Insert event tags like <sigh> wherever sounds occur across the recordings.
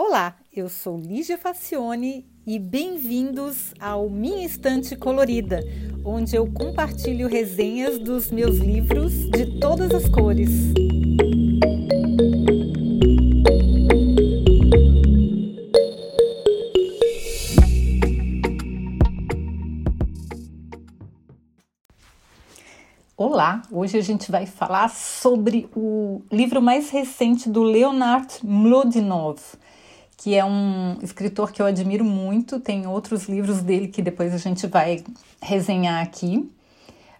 Olá, eu sou Lígia Facione e bem-vindos ao Minha Estante Colorida, onde eu compartilho resenhas dos meus livros de todas as cores. Olá, hoje a gente vai falar sobre o livro mais recente do Leonard Mlodinov, que é um escritor que eu admiro muito. Tem outros livros dele que depois a gente vai resenhar aqui.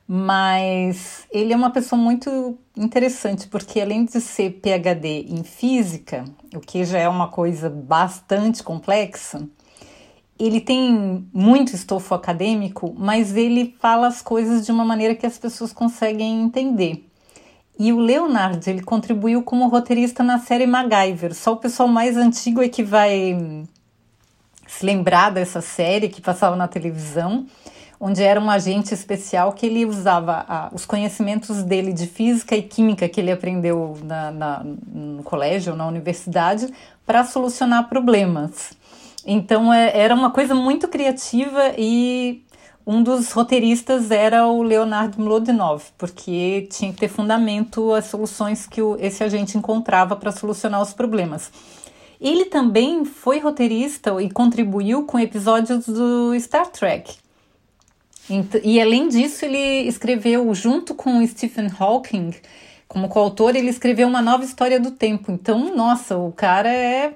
Mas ele é uma pessoa muito interessante, porque além de ser PhD em física, o que já é uma coisa bastante complexa, ele tem muito estofo acadêmico, mas ele fala as coisas de uma maneira que as pessoas conseguem entender. E o Leonard, ele contribuiu como roteirista na série MacGyver. Só o pessoal mais antigo é que vai se lembrar dessa série que passava na televisão, onde era um agente especial que ele usava os conhecimentos dele de física e química que ele aprendeu na, na no colégio, na universidade, para solucionar problemas. Então é, era uma coisa muito criativa e um dos roteiristas era o Leonardo Mlodinov, porque tinha que ter fundamento as soluções que o, esse agente encontrava para solucionar os problemas. Ele também foi roteirista e contribuiu com episódios do Star Trek. E além disso, ele escreveu, junto com Stephen Hawking, como coautor, ele escreveu uma nova história do tempo. Então, nossa, o cara é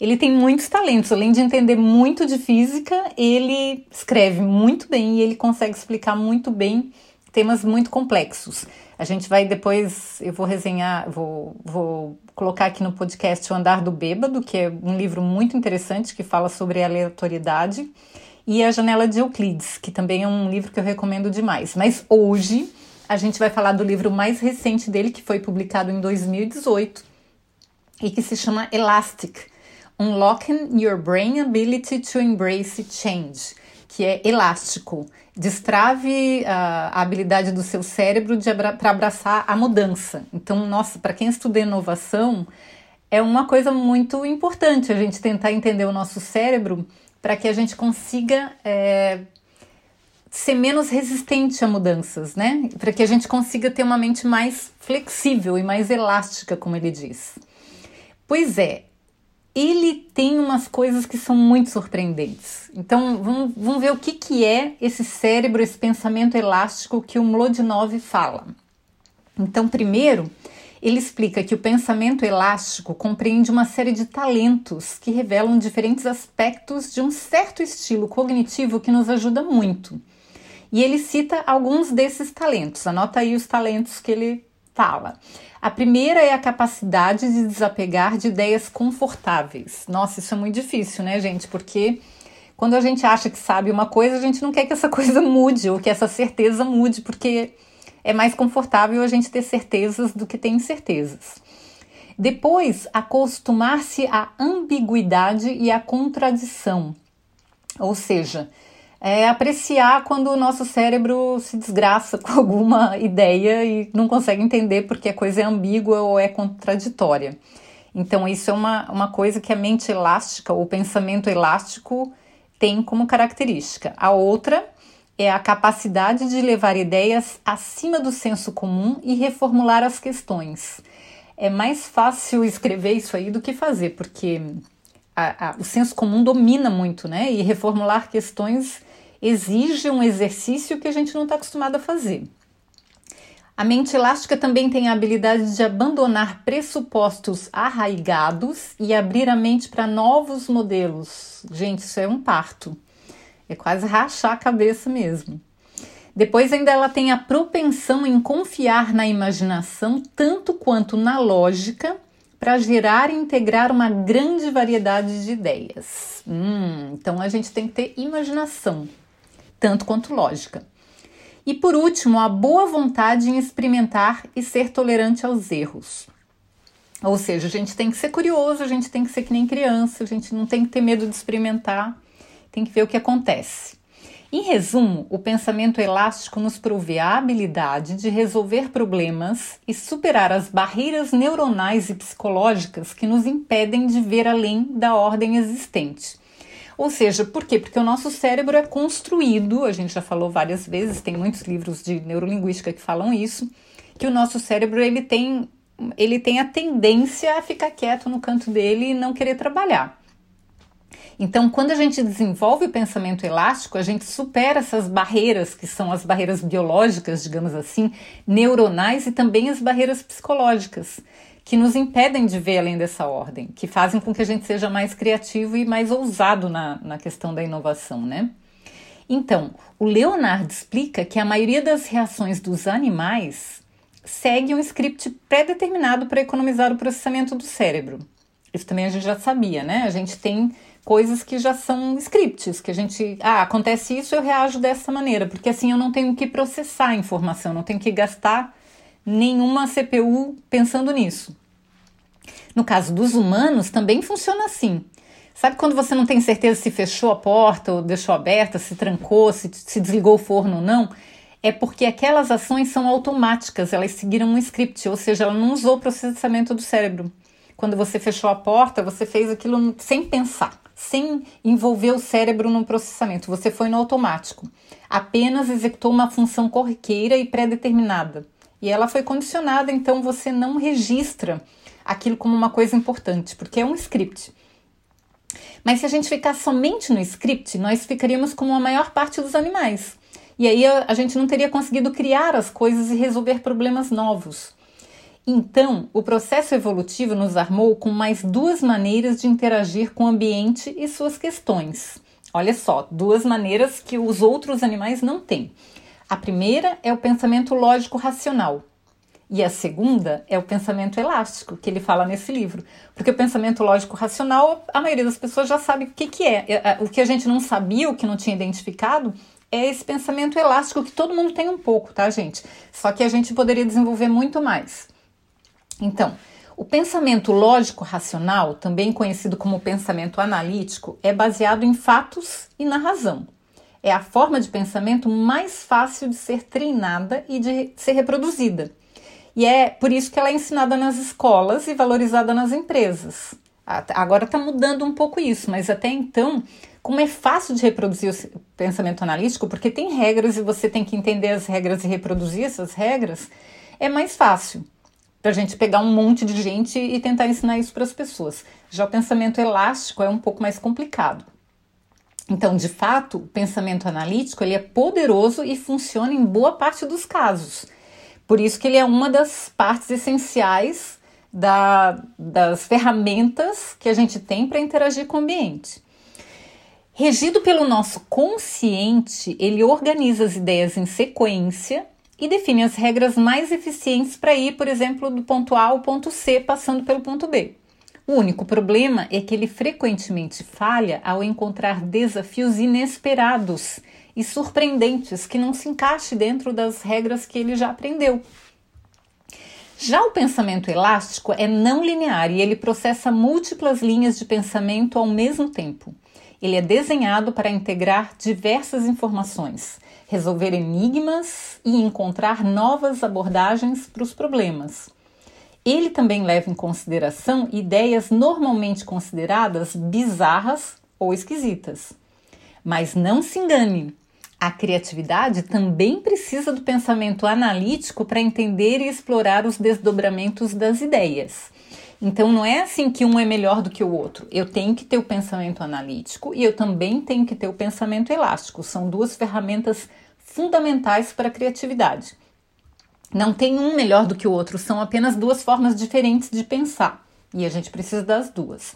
ele tem muitos talentos, além de entender muito de física, ele escreve muito bem e ele consegue explicar muito bem temas muito complexos. A gente vai depois, eu vou resenhar, vou, vou colocar aqui no podcast O Andar do Bêbado, que é um livro muito interessante que fala sobre aleatoriedade, e A Janela de Euclides, que também é um livro que eu recomendo demais. Mas hoje a gente vai falar do livro mais recente dele, que foi publicado em 2018 e que se chama Elastic Unlocking Your Brain Ability to Embrace Change, que é elástico. Destrave uh, a habilidade do seu cérebro abra para abraçar a mudança. Então, nossa, para quem estuda inovação, é uma coisa muito importante a gente tentar entender o nosso cérebro para que a gente consiga é, ser menos resistente a mudanças, né? Para que a gente consiga ter uma mente mais flexível e mais elástica, como ele diz. Pois é, ele tem umas coisas que são muito surpreendentes. Então, vamos, vamos ver o que, que é esse cérebro, esse pensamento elástico que o Mlodinov fala. Então, primeiro, ele explica que o pensamento elástico compreende uma série de talentos que revelam diferentes aspectos de um certo estilo cognitivo que nos ajuda muito. E ele cita alguns desses talentos. Anota aí os talentos que ele fala. A primeira é a capacidade de desapegar de ideias confortáveis. Nossa, isso é muito difícil, né, gente? Porque quando a gente acha que sabe uma coisa, a gente não quer que essa <laughs> coisa mude ou que essa certeza mude, porque é mais confortável a gente ter certezas do que ter incertezas. Depois, acostumar-se à ambiguidade e à contradição. Ou seja, é apreciar quando o nosso cérebro se desgraça <laughs> com alguma ideia e não consegue entender porque a coisa é ambígua ou é contraditória. Então, isso é uma, uma coisa que a mente elástica, o pensamento elástico, tem como característica. A outra é a capacidade de levar ideias acima do senso comum e reformular as questões. É mais fácil escrever isso aí do que fazer, porque a, a, o senso comum domina muito, né? E reformular questões exige um exercício que a gente não está acostumado a fazer. A mente elástica também tem a habilidade de abandonar pressupostos arraigados e abrir a mente para novos modelos. Gente, isso é um parto. É quase rachar a cabeça mesmo. Depois, ainda ela tem a propensão em confiar na imaginação tanto quanto na lógica para gerar e integrar uma grande variedade de ideias. Hum, então a gente tem que ter imaginação tanto quanto lógica. E por último, a boa vontade em experimentar e ser tolerante aos erros. Ou seja, a gente tem que ser curioso, a gente tem que ser que nem criança, a gente não tem que ter medo de experimentar, tem que ver o que acontece. Em resumo, o pensamento elástico nos provê a habilidade de resolver problemas e superar as barreiras neuronais e psicológicas que nos impedem de ver além da ordem existente. Ou seja, por quê? Porque o nosso cérebro é construído, a gente já falou várias vezes, tem muitos livros de neurolinguística que falam isso, que o nosso cérebro ele tem, ele tem a tendência a ficar quieto no canto dele e não querer trabalhar. Então, quando a gente desenvolve o pensamento elástico, a gente supera essas barreiras, que são as barreiras biológicas, digamos assim, neuronais e também as barreiras psicológicas, que nos impedem de ver além dessa ordem, que fazem com que a gente seja mais criativo e mais ousado na, na questão da inovação, né? Então, o Leonard explica que a maioria das reações dos animais segue um script pré-determinado para economizar o processamento do cérebro. Isso também a gente já sabia, né? A gente tem coisas que já são scripts, que a gente, ah, acontece isso, eu reajo dessa maneira, porque assim eu não tenho que processar a informação, não tenho que gastar nenhuma CPU pensando nisso. No caso dos humanos, também funciona assim. Sabe quando você não tem certeza se fechou a porta ou deixou aberta, se trancou, se, se desligou o forno ou não? É porque aquelas ações são automáticas, elas seguiram um script, ou seja, ela não usou o processamento do cérebro. Quando você fechou a porta, você fez aquilo sem pensar sem envolver o cérebro no processamento. Você foi no automático. Apenas executou uma função corriqueira e pré-determinada. E ela foi condicionada, então você não registra aquilo como uma coisa importante, porque é um script. Mas se a gente ficar somente no script, nós ficaríamos como a maior parte dos animais. E aí a, gente não teria conseguido criar as coisas e resolver problemas novos. Então, o processo evolutivo nos armou com mais duas maneiras de interagir com o ambiente e suas questões. Olha só, duas maneiras que os outros animais não têm. A primeira é o pensamento lógico-racional. E a segunda é o pensamento elástico, que ele fala nesse livro. Porque o pensamento lógico-racional, a maioria das pessoas já sabe o que, que é. é, é o que a gente não sabia, o que não tinha identificado, é esse pensamento elástico que todo mundo tem um pouco, tá, gente? Só que a gente poderia desenvolver muito mais. Então, o pensamento lógico-racional, também conhecido como pensamento analítico, é baseado em fatos e na razão. É a forma de pensamento mais fácil de ser treinada e de ser reproduzida. E é por isso que ela é ensinada nas escolas e valorizada nas empresas. Agora está mudando um pouco isso, mas até então, como é fácil de reproduzir o pensamento analítico, porque tem regras e você tem que entender as regras e reproduzir essas regras, é mais fácil para a gente pegar um monte de gente e tentar ensinar isso para as pessoas. Já o pensamento elástico é um pouco mais complicado. Então, de fato, o pensamento analítico ele é poderoso e funciona em boa parte dos casos. Por isso que ele é uma das partes essenciais da, das ferramentas que a gente tem para interagir com o ambiente. Regido pelo nosso consciente, ele organiza as ideias em sequência e define as regras mais eficientes para ir, por exemplo, do ponto A ao ponto C, passando pelo ponto B. O único problema é que ele frequentemente falha ao encontrar desafios inesperados e surpreendentes que não se encaixem dentro das regras que ele já aprendeu. Já o pensamento elástico é não linear e ele processa múltiplas linhas de pensamento ao mesmo tempo. Ele é desenhado para integrar diversas informações resolver enigmas e encontrar novas abordagens para os problemas. Ele também leva em consideração ideias normalmente consideradas bizarras ou esquisitas. Mas não se engane, a criatividade também precisa do pensamento analítico para entender e explorar os desdobramentos das ideias. Então não é assim que um é melhor do que o outro. Eu tenho que ter o pensamento analítico e eu também tenho que ter o pensamento elástico. São duas ferramentas fundamentais para a criatividade. Não tem um melhor do que o outro, são apenas duas formas diferentes de pensar e a gente precisa das duas.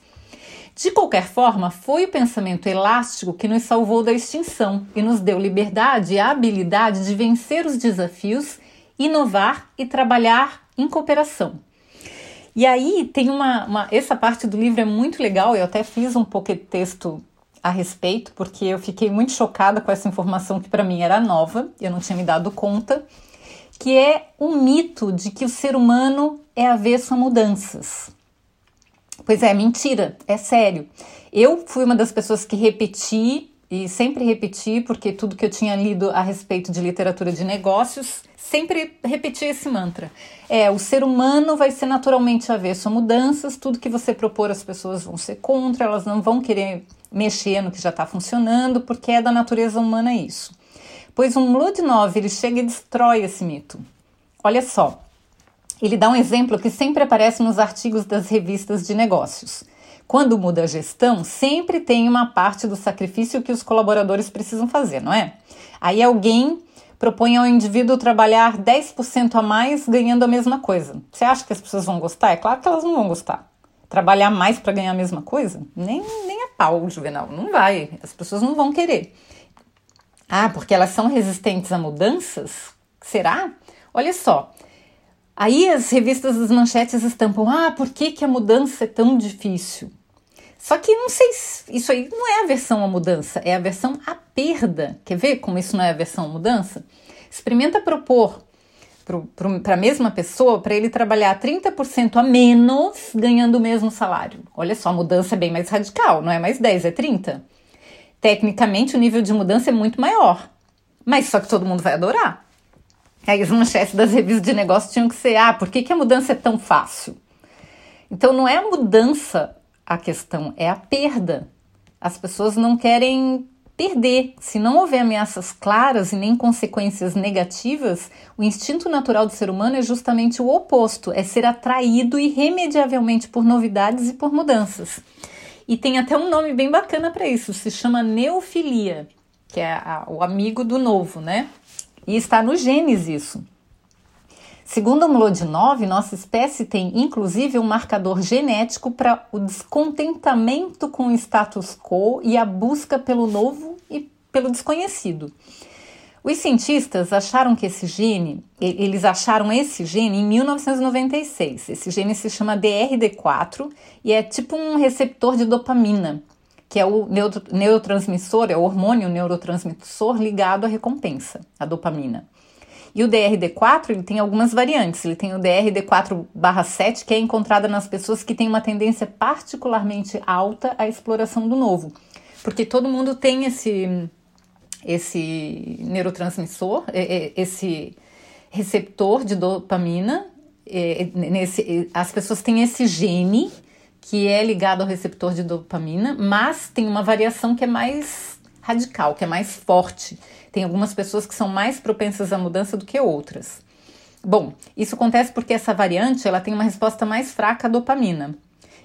De qualquer forma, foi o pensamento elástico que nos salvou da extinção e nos deu liberdade e a habilidade de vencer os desafios, inovar e trabalhar em cooperação. E aí tem uma, uma, essa parte do livro é muito legal. Eu até fiz um de texto a respeito, porque eu fiquei muito chocada com essa informação que para mim era nova, eu não tinha me dado conta, que é o mito de que o ser humano é avesso a mudanças. Pois é, mentira, é sério. Eu fui uma das pessoas que repeti e sempre repeti, porque tudo que eu tinha lido a respeito de literatura de negócios, sempre repeti esse mantra. É, o ser humano vai ser naturalmente avesso a mudanças, tudo que você propor as pessoas vão ser contra, elas não vão querer mexer no que já está funcionando, porque é da natureza humana isso. Pois um Ludnov, ele chega e destrói esse mito. Olha só, ele dá um exemplo que sempre aparece nos artigos das revistas de negócios. Quando muda a gestão, sempre tem uma parte do sacrifício que os colaboradores precisam fazer, não é? Aí alguém propõe ao indivíduo trabalhar 10% a mais ganhando a mesma coisa. Você acha que as pessoas vão gostar? É claro que elas não vão gostar. Trabalhar mais para ganhar a mesma coisa? Nem, nem a pau, Juvenal. Não vai. As pessoas não vão querer. Ah, porque elas são resistentes a mudanças? Será? Olha só, Aí as revistas das manchetes estampam: ah, por que, que a mudança é tão difícil? Só que não sei se isso aí não é a versão a mudança, é a versão a perda. Quer ver como isso não é a versão a mudança? Experimenta propor para a mesma pessoa para ele trabalhar 30% a menos ganhando o mesmo salário. Olha só, a mudança é bem mais radical, não é mais 10, é 30. Tecnicamente, o nível de mudança é muito maior. Mas só que todo mundo vai adorar. Aí as manchetes das revistas de negócio tinham que ser: ah, por que, que a mudança é tão fácil? Então não é a mudança a questão, é a perda. As pessoas não querem perder. Se não houver ameaças claras e nem consequências negativas, o instinto natural do ser humano é justamente o oposto: é ser atraído irremediavelmente por novidades e por mudanças. E tem até um nome bem bacana para isso, se chama neofilia, que é a, o amigo do novo, né? E está no genes isso. Segundo Mlodinov, nossa espécie tem inclusive um marcador genético para o descontentamento com o status quo e a busca pelo novo e pelo desconhecido. Os cientistas acharam que esse gene, eles acharam esse gene em 1996. Esse gene se chama DRD4 e é tipo um receptor de dopamina, que é o neurotransmissor, é o hormônio neurotransmissor ligado à recompensa, à dopamina. E o DRD4 ele tem algumas variantes. Ele tem o DRD4/7, que é encontrada nas pessoas que têm uma tendência particularmente alta à exploração do novo. Porque todo mundo tem esse, esse neurotransmissor, esse receptor de dopamina. Nesse, as pessoas têm esse gene que é ligado ao receptor de dopamina, mas tem uma variação que é mais radical, que é mais forte. Tem algumas pessoas que são mais propensas à mudança do que outras. Bom, isso acontece porque essa variante ela tem uma resposta mais fraca à dopamina.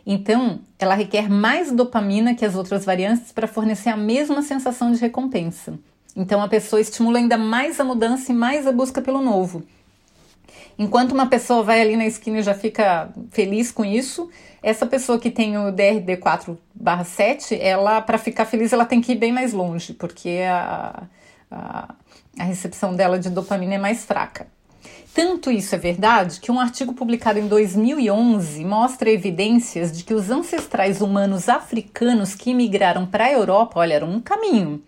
Então, ela requer mais dopamina que as outras variantes para fornecer a mesma sensação de recompensa. Então, a pessoa estimula ainda mais a mudança e mais a busca pelo novo. Enquanto uma pessoa vai ali na esquina e já fica feliz com isso, essa pessoa que tem o DRD4/7, ela para ficar feliz ela tem que ir bem mais longe, porque a, a, a recepção dela de dopamina é mais fraca. Tanto isso é verdade que um artigo publicado em 2011 mostra evidências de que os ancestrais humanos africanos que migraram para a Europa, olha, era um caminho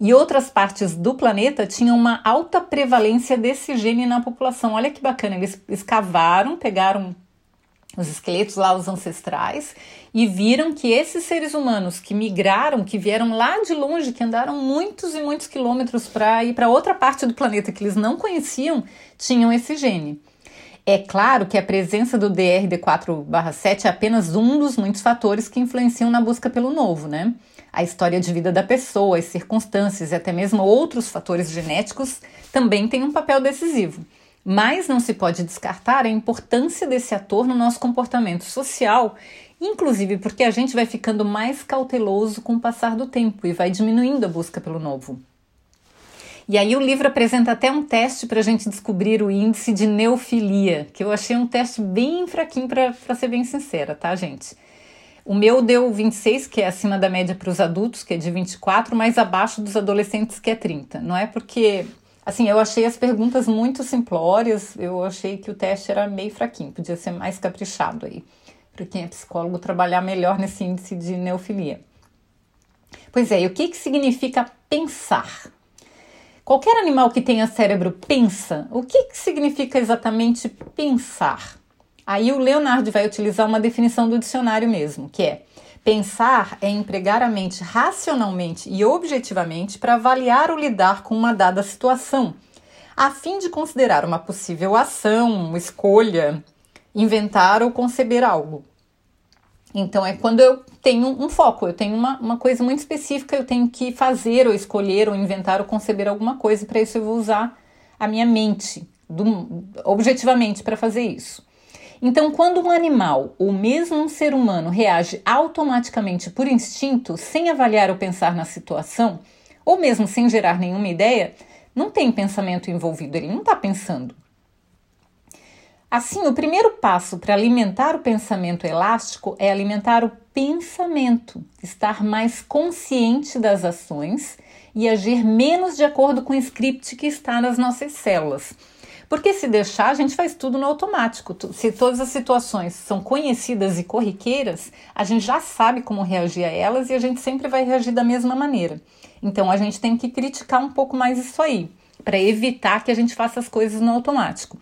e outras partes do planeta tinham uma alta prevalência desse gene na população. Olha que bacana, eles escavaram, pegaram os esqueletos lá, os ancestrais, e viram que esses seres humanos que migraram, que vieram lá de longe, que andaram muitos e muitos quilômetros para ir para outra parte do planeta que eles não conheciam, tinham esse gene. É claro que a presença do DRD4/7 é apenas um dos muitos fatores que influenciam na busca pelo novo, né? A história de vida da pessoa, as circunstâncias e até mesmo outros fatores genéticos também têm um papel decisivo. Mas não se pode descartar a importância desse ator no nosso comportamento social, inclusive porque a gente vai ficando mais cauteloso com o passar do tempo e vai diminuindo a busca pelo novo. E aí o livro apresenta até um teste para a gente descobrir o índice de neofilia, que eu achei um teste bem fraquinho para ser bem sincera, tá, gente? O meu deu 26, que é acima da média para os adultos, que é de 24, mas abaixo dos adolescentes, que é 30. Não é porque. Assim, eu achei as perguntas muito simplórias, eu achei que o teste era meio fraquinho, podia ser mais caprichado aí, para quem é psicólogo trabalhar melhor nesse índice de neofilia. Pois é, e o que, que significa pensar? Qualquer animal que tenha cérebro pensa. O que, que significa exatamente pensar? Aí o Leonardo vai utilizar uma definição do dicionário mesmo, que é Pensar é empregar a mente racionalmente e objetivamente para avaliar ou lidar com uma dada situação, a fim de considerar uma possível ação, uma escolha, inventar ou conceber algo. Então é quando eu tenho um foco, eu tenho uma, uma coisa muito específica, eu tenho que fazer ou escolher ou inventar ou conceber alguma coisa, para isso eu vou usar a minha mente do, objetivamente para fazer isso. Então, quando um animal ou mesmo um ser humano reage automaticamente por instinto, sem avaliar ou pensar na situação, ou mesmo sem gerar nenhuma ideia, não tem pensamento envolvido, ele não está pensando. Assim, o primeiro passo para alimentar o pensamento elástico é alimentar o pensamento, estar mais consciente das ações e agir menos de acordo com o script que está nas nossas células. Porque se deixar, a gente faz tudo no automático. Se todas as situações são conhecidas e corriqueiras, a gente já sabe como reagir a elas e a gente sempre vai reagir da mesma maneira. Então a gente tem que criticar um pouco mais isso aí, para evitar que a gente faça as coisas no automático.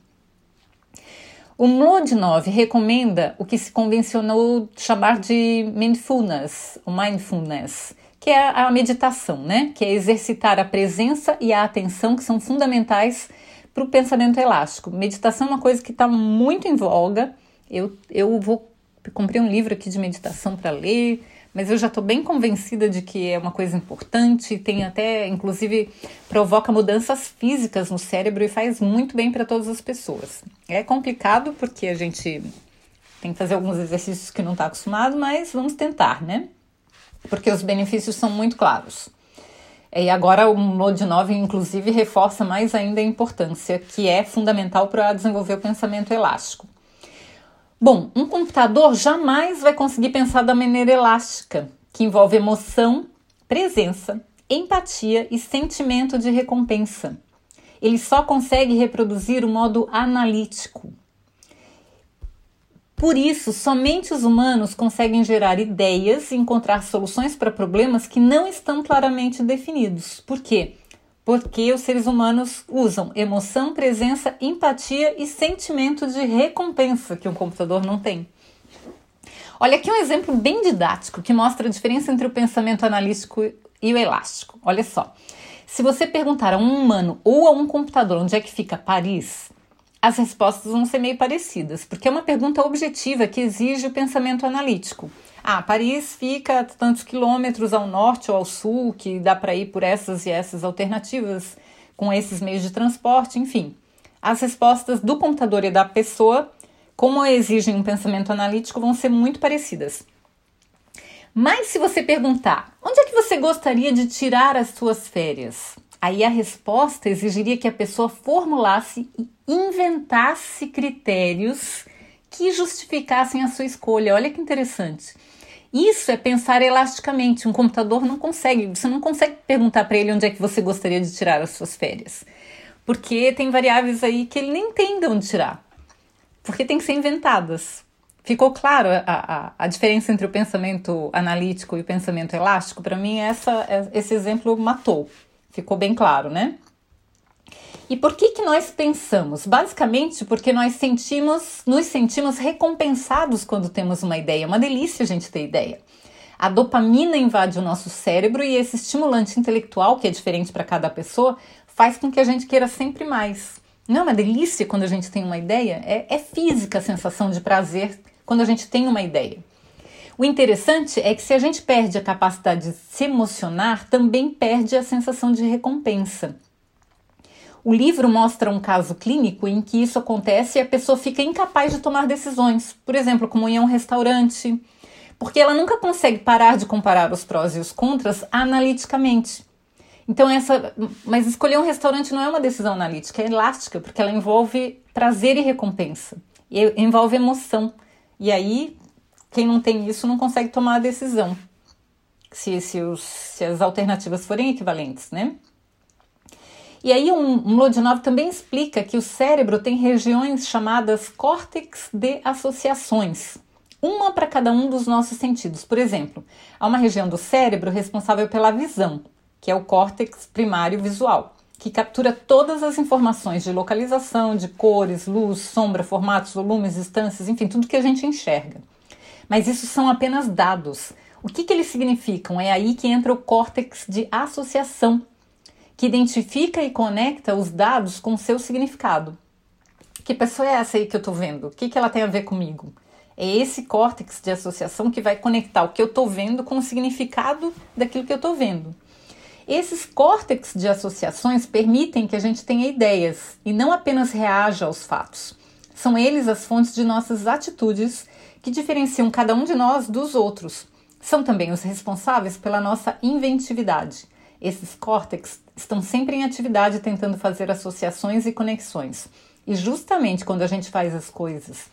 O Mlodinov recomenda o que se convencionou chamar de mindfulness, o mindfulness, que é a meditação, né? Que é exercitar a presença e a atenção que são fundamentais para o pensamento elástico. Meditação é uma coisa que está muito em voga. Eu, eu vou comprei um livro aqui de meditação para ler, mas eu já estou bem convencida de que é uma coisa importante, tem até, inclusive, provoca mudanças físicas no cérebro e faz muito bem para todas as pessoas. É complicado porque a gente tem que fazer alguns exercícios que não está acostumado, mas vamos tentar, né? Porque os benefícios são muito claros. E agora o Node 9, inclusive, reforça mais ainda a importância, que é fundamental para desenvolver o pensamento elástico. Bom, um computador jamais vai conseguir pensar da maneira elástica, que envolve emoção, presença, empatia e sentimento de recompensa. Ele só consegue reproduzir o modo analítico, por isso, somente os humanos conseguem gerar ideias e encontrar soluções para problemas que não estão claramente definidos. Por quê? Porque os seres humanos usam emoção, presença, empatia e sentimento de recompensa que um computador não tem. Olha aqui um exemplo bem didático que mostra a diferença entre o pensamento analítico e o elástico. Olha só. Se você perguntar a um humano ou a um computador onde é que fica Paris, as respostas vão ser meio parecidas, porque é uma pergunta objetiva que exige o pensamento analítico. Ah, Paris fica a tantos quilômetros ao norte ou ao sul, que dá para ir por essas e essas alternativas com esses meios de transporte, enfim. As respostas do computador e da pessoa, como exigem um pensamento analítico, vão ser muito parecidas. Mas se você perguntar, onde é que você gostaria de tirar as suas férias? Aí a resposta exigiria que a pessoa formulasse e inventasse critérios que justificassem a sua escolha. Olha que interessante. Isso é pensar elasticamente. Um computador não consegue, você não consegue perguntar para ele onde é que você gostaria de tirar as suas férias. Porque tem variáveis aí que ele nem tem de onde tirar. Porque tem que ser inventadas. Ficou claro a, a, a diferença entre o pensamento analítico e o pensamento elástico? Para mim, essa, esse exemplo matou. Ficou bem claro, né? E por que que nós pensamos? Basicamente porque nós sentimos, nos sentimos recompensados quando temos uma ideia. É uma delícia a gente ter ideia. A dopamina invade o nosso cérebro e esse estimulante intelectual, que é diferente para cada pessoa, faz com que a gente queira sempre mais. Não é uma delícia quando a gente tem uma ideia? É, é física a sensação de prazer quando a gente tem uma ideia. O interessante é que se a gente perde a capacidade de se emocionar, também perde a sensação de recompensa. O livro mostra um caso clínico em que isso acontece e a pessoa fica incapaz de tomar decisões, por exemplo, como ir a um restaurante, porque ela nunca consegue parar de comparar os prós e os contras analiticamente. Então essa, mas escolher um restaurante não é uma decisão analítica, é elástica, porque ela envolve prazer e recompensa, e envolve emoção. E aí quem não tem isso não consegue tomar a decisão, se, se, os, se as alternativas forem equivalentes, né? E aí um, um Lodinov também explica que o cérebro tem regiões chamadas córtex de associações, uma para cada um dos nossos sentidos. Por exemplo, há uma região do cérebro responsável pela visão, que é o córtex primário visual, que captura todas as informações de localização, de cores, luz, sombra, formatos, volumes, distâncias, enfim, tudo que a gente enxerga. Mas isso são apenas dados. O que, que eles significam? É aí que entra o córtex de associação, que identifica e conecta os dados com seu significado. Que pessoa é essa aí que eu estou vendo? O que, que ela tem a ver comigo? É esse córtex de associação que vai conectar o que eu estou vendo com o significado daquilo que eu estou vendo. Esses córtex de associações permitem que a gente tenha ideias e não apenas reaja aos fatos. São eles as fontes de nossas atitudes que diferenciam cada um de nós dos outros. São também os responsáveis pela nossa inventividade. Esses córtex estão sempre em atividade tentando fazer associações e conexões. E justamente quando a gente faz as coisas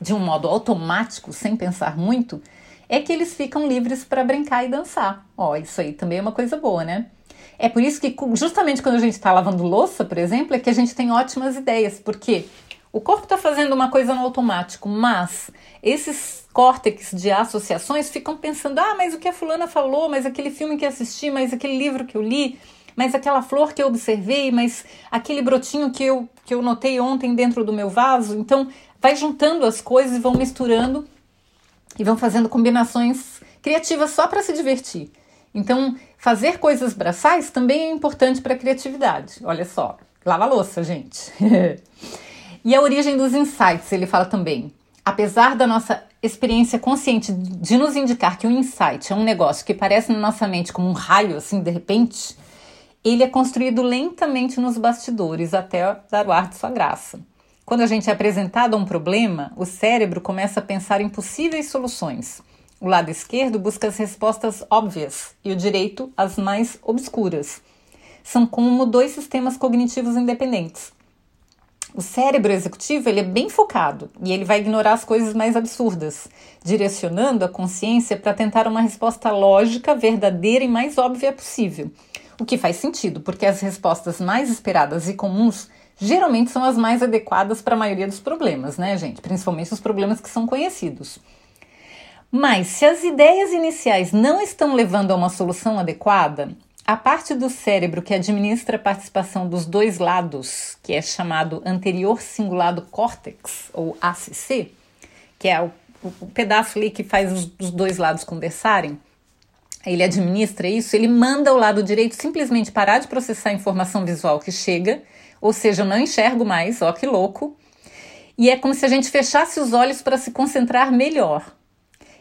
de um modo automático, sem pensar muito, é que eles ficam livres para brincar e dançar. Ó, isso aí também é uma coisa boa, né? É por isso que, justamente quando a gente está lavando louça, por exemplo, é que a gente tem ótimas ideias, porque o corpo está fazendo uma coisa no automático, mas esses córtex de associações ficam pensando: ah, mas o que a fulana falou, mas aquele filme que assisti, mas aquele livro que eu li, mas aquela flor que eu observei, mas aquele brotinho que eu, que eu notei ontem dentro do meu vaso. Então, vai juntando as coisas e vão misturando e vão fazendo combinações criativas só para se divertir. Então, fazer coisas braçais também é importante para a criatividade. Olha só, lava louça, gente. <laughs> e a origem dos insights, ele fala também. Apesar da nossa experiência consciente de nos indicar que um insight é um negócio que parece na nossa mente como um raio, assim, de repente, ele é construído lentamente nos bastidores até dar o ar de sua graça. Quando a gente é apresentado a um problema, o cérebro começa a pensar em possíveis soluções. O lado esquerdo busca as respostas óbvias e o direito as mais obscuras. São como dois sistemas cognitivos independentes. O cérebro executivo ele é bem focado e ele vai ignorar as coisas mais absurdas, direcionando a consciência para tentar uma resposta lógica, verdadeira e mais óbvia possível. O que faz sentido, porque as respostas mais esperadas e comuns geralmente são as mais adequadas para a maioria dos problemas, né, gente? Principalmente os problemas que são conhecidos. Mas se as ideias iniciais não estão levando a uma solução adequada, a parte do cérebro que administra a participação dos dois lados, que é chamado anterior cingulado córtex, ou ACC, que é o, o pedaço ali que faz os, os dois lados conversarem, ele administra isso, ele manda o lado direito simplesmente parar de processar a informação visual que chega ou seja, eu não enxergo mais, ó que louco. E é como se a gente fechasse os olhos para se concentrar melhor.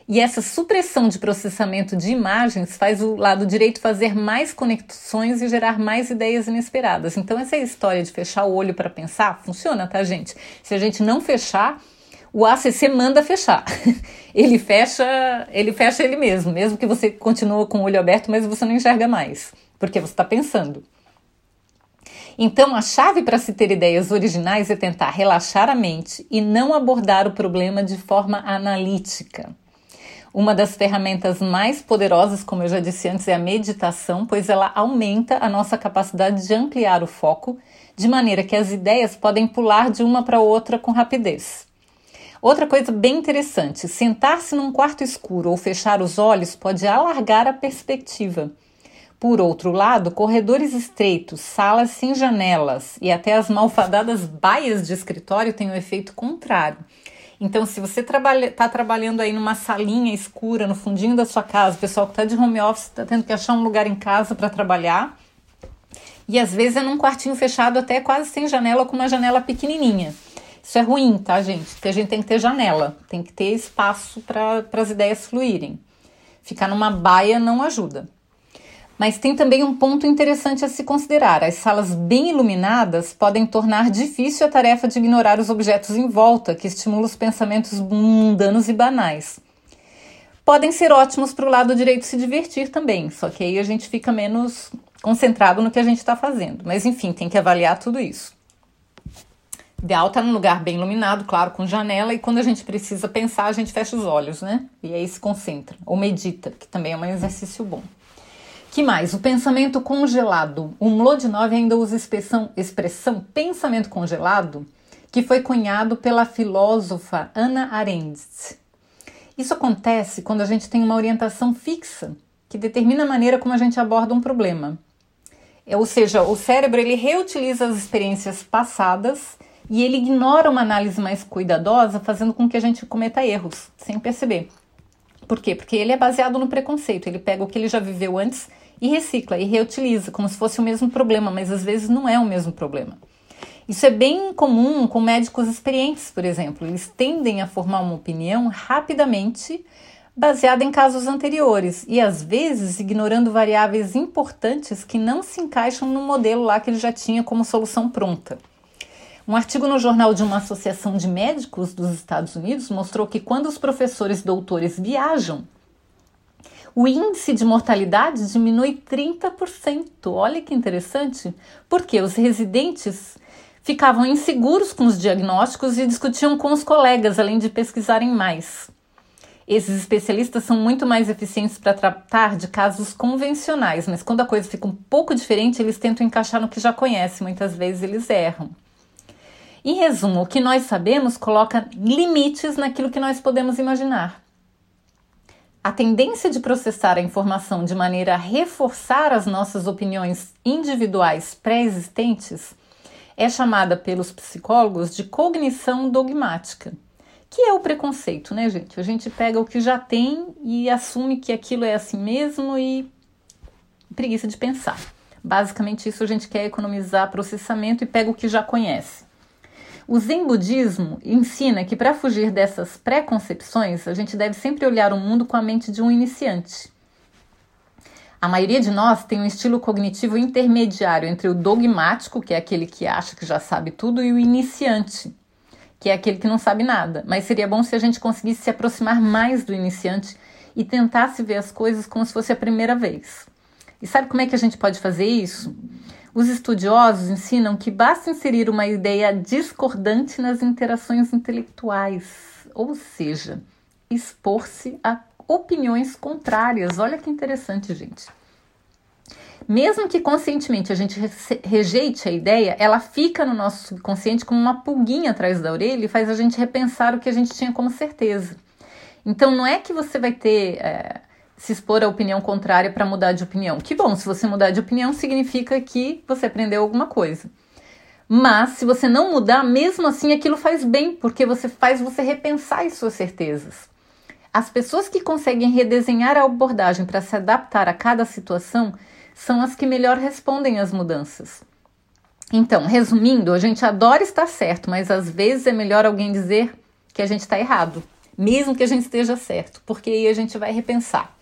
E essa supressão de processamento de imagens faz o lado direito fazer mais conexões e gerar mais ideias inesperadas. Então, essa história de fechar o olho para pensar funciona, tá, gente? Se a gente não fechar, o ACC manda fechar. <laughs> ele fecha, ele fecha ele mesmo, mesmo que você continue com o olho aberto, mas você não enxerga mais, porque você está pensando. Então, a chave para se ter ideias originais é tentar relaxar a mente e não abordar o problema de forma analítica. Uma das ferramentas mais poderosas, como eu já disse antes, é a meditação, pois ela aumenta a nossa capacidade de ampliar o foco, de maneira que as ideias podem pular de uma para outra com rapidez. Outra coisa bem interessante: sentar-se num quarto escuro ou fechar os olhos pode alargar a perspectiva. Por outro lado, corredores estreitos, salas sem janelas e até as malfadadas baias de escritório têm o um efeito contrário. Então, se você está trabalha, tá trabalhando aí numa salinha escura no fundinho da sua casa, o pessoal que está de home office está tendo que achar um lugar em casa para trabalhar, e às vezes é num quartinho fechado até quase sem janela, com uma janela pequenininha. Isso é ruim, tá, gente? Porque a gente tem que ter janela, tem que ter espaço para as ideias fluírem. Ficar numa baia não ajuda. Mas tem também um ponto interessante a se considerar: as salas bem iluminadas podem tornar difícil a tarefa de ignorar os objetos em volta, que estimulam os pensamentos mundanos e banais. Podem ser ótimos para o lado direito se divertir também, só que aí a gente fica menos concentrado no que a gente está fazendo. Mas enfim, tem que avaliar tudo isso. Ideal estar tá num lugar bem iluminado, claro, com janela, e quando a gente precisa pensar, a gente fecha os olhos, né? E aí se concentra. Ou medita, que também é um exercício bom. Que mais? O pensamento congelado. O Mlodinov ainda usa a expressão, expressão pensamento congelado, que foi cunhado pela filósofa Ana Arendt. Isso acontece quando a gente tem uma orientação fixa, que determina a maneira como a gente aborda um problema. É, ou seja, o cérebro ele reutiliza as experiências passadas e ele ignora uma análise mais cuidadosa, fazendo com que a gente cometa erros, sem perceber. Por quê? Porque ele é baseado no preconceito, ele pega o que ele já viveu antes e recicla e reutiliza, como se fosse o mesmo problema, mas às vezes não é o mesmo problema. Isso é bem comum com médicos experientes, por exemplo. Eles tendem a formar uma opinião rapidamente baseada em casos anteriores e às vezes ignorando variáveis importantes que não se encaixam no modelo lá que ele já tinha como solução pronta. Um artigo no jornal de uma associação de médicos dos Estados Unidos mostrou que quando os professores doutores viajam, o índice de mortalidade diminui 30%. Olha que interessante, porque os residentes ficavam inseguros com os diagnósticos e discutiam com os colegas, além de pesquisarem mais. Esses especialistas são muito mais eficientes para tratar de casos convencionais, mas quando a coisa fica um pouco diferente, eles tentam encaixar no que já conhecem, muitas vezes eles erram. Em resumo, o que nós sabemos coloca limites naquilo que nós podemos imaginar. A tendência de processar a informação de maneira a reforçar as nossas opiniões individuais pré-existentes é chamada pelos psicólogos de cognição dogmática, que é o preconceito, né, gente? A gente pega o que já tem e assume que aquilo é assim mesmo e preguiça de pensar. Basicamente, isso a gente quer economizar processamento e pega o que já conhece. O Zen Budismo ensina que para fugir dessas preconcepções, a gente deve sempre olhar o mundo com a mente de um iniciante. A maioria de nós tem um estilo cognitivo intermediário entre o dogmático, que é aquele que acha que já sabe tudo, e o iniciante, que é aquele que não sabe nada. Mas seria bom se a gente conseguisse se aproximar mais do iniciante e tentasse ver as coisas como se fosse a primeira vez. E sabe como é que a gente pode fazer isso? Os estudiosos ensinam que basta inserir uma ideia discordante nas interações intelectuais, ou seja, expor-se a opiniões contrárias. Olha que interessante, gente. Mesmo que conscientemente a gente rejeite a ideia, ela fica no nosso subconsciente como uma pulguinha atrás da orelha e faz a gente repensar o que a gente tinha como certeza. Então não é que você vai ter é, se expor à opinião contrária para mudar de opinião. Que bom, se você mudar de opinião significa que você aprendeu alguma coisa. Mas se você não mudar, mesmo assim aquilo faz bem, porque você faz você repensar as suas certezas. As pessoas que conseguem redesenhar a abordagem para se adaptar a cada situação são as que melhor respondem às mudanças. Então, resumindo, a gente adora estar certo, mas às vezes é melhor alguém dizer que a gente está errado, mesmo que a gente esteja certo, porque aí a gente vai repensar.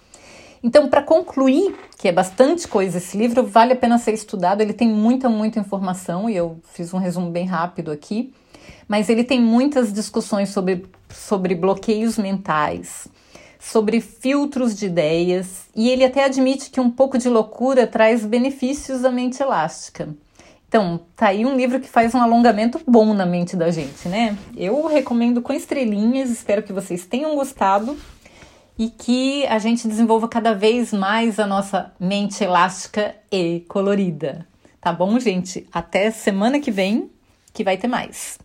Então, para concluir, que é bastante coisa esse livro, vale a pena ser estudado, ele tem muita, muita informação e eu fiz um resumo bem rápido aqui mas ele tem muitas discussões sobre, sobre bloqueios mentais, sobre filtros de ideias, e ele até admite que um pouco de loucura traz benefícios à mente elástica. Então, tá aí um livro que faz um alongamento bom na mente da gente, né? Eu recomendo com estrelinhas, espero que vocês tenham gostado e que a gente desenvolva cada vez mais a nossa mente elástica e colorida. Tá bom, gente? Até semana que vem, que vai ter mais.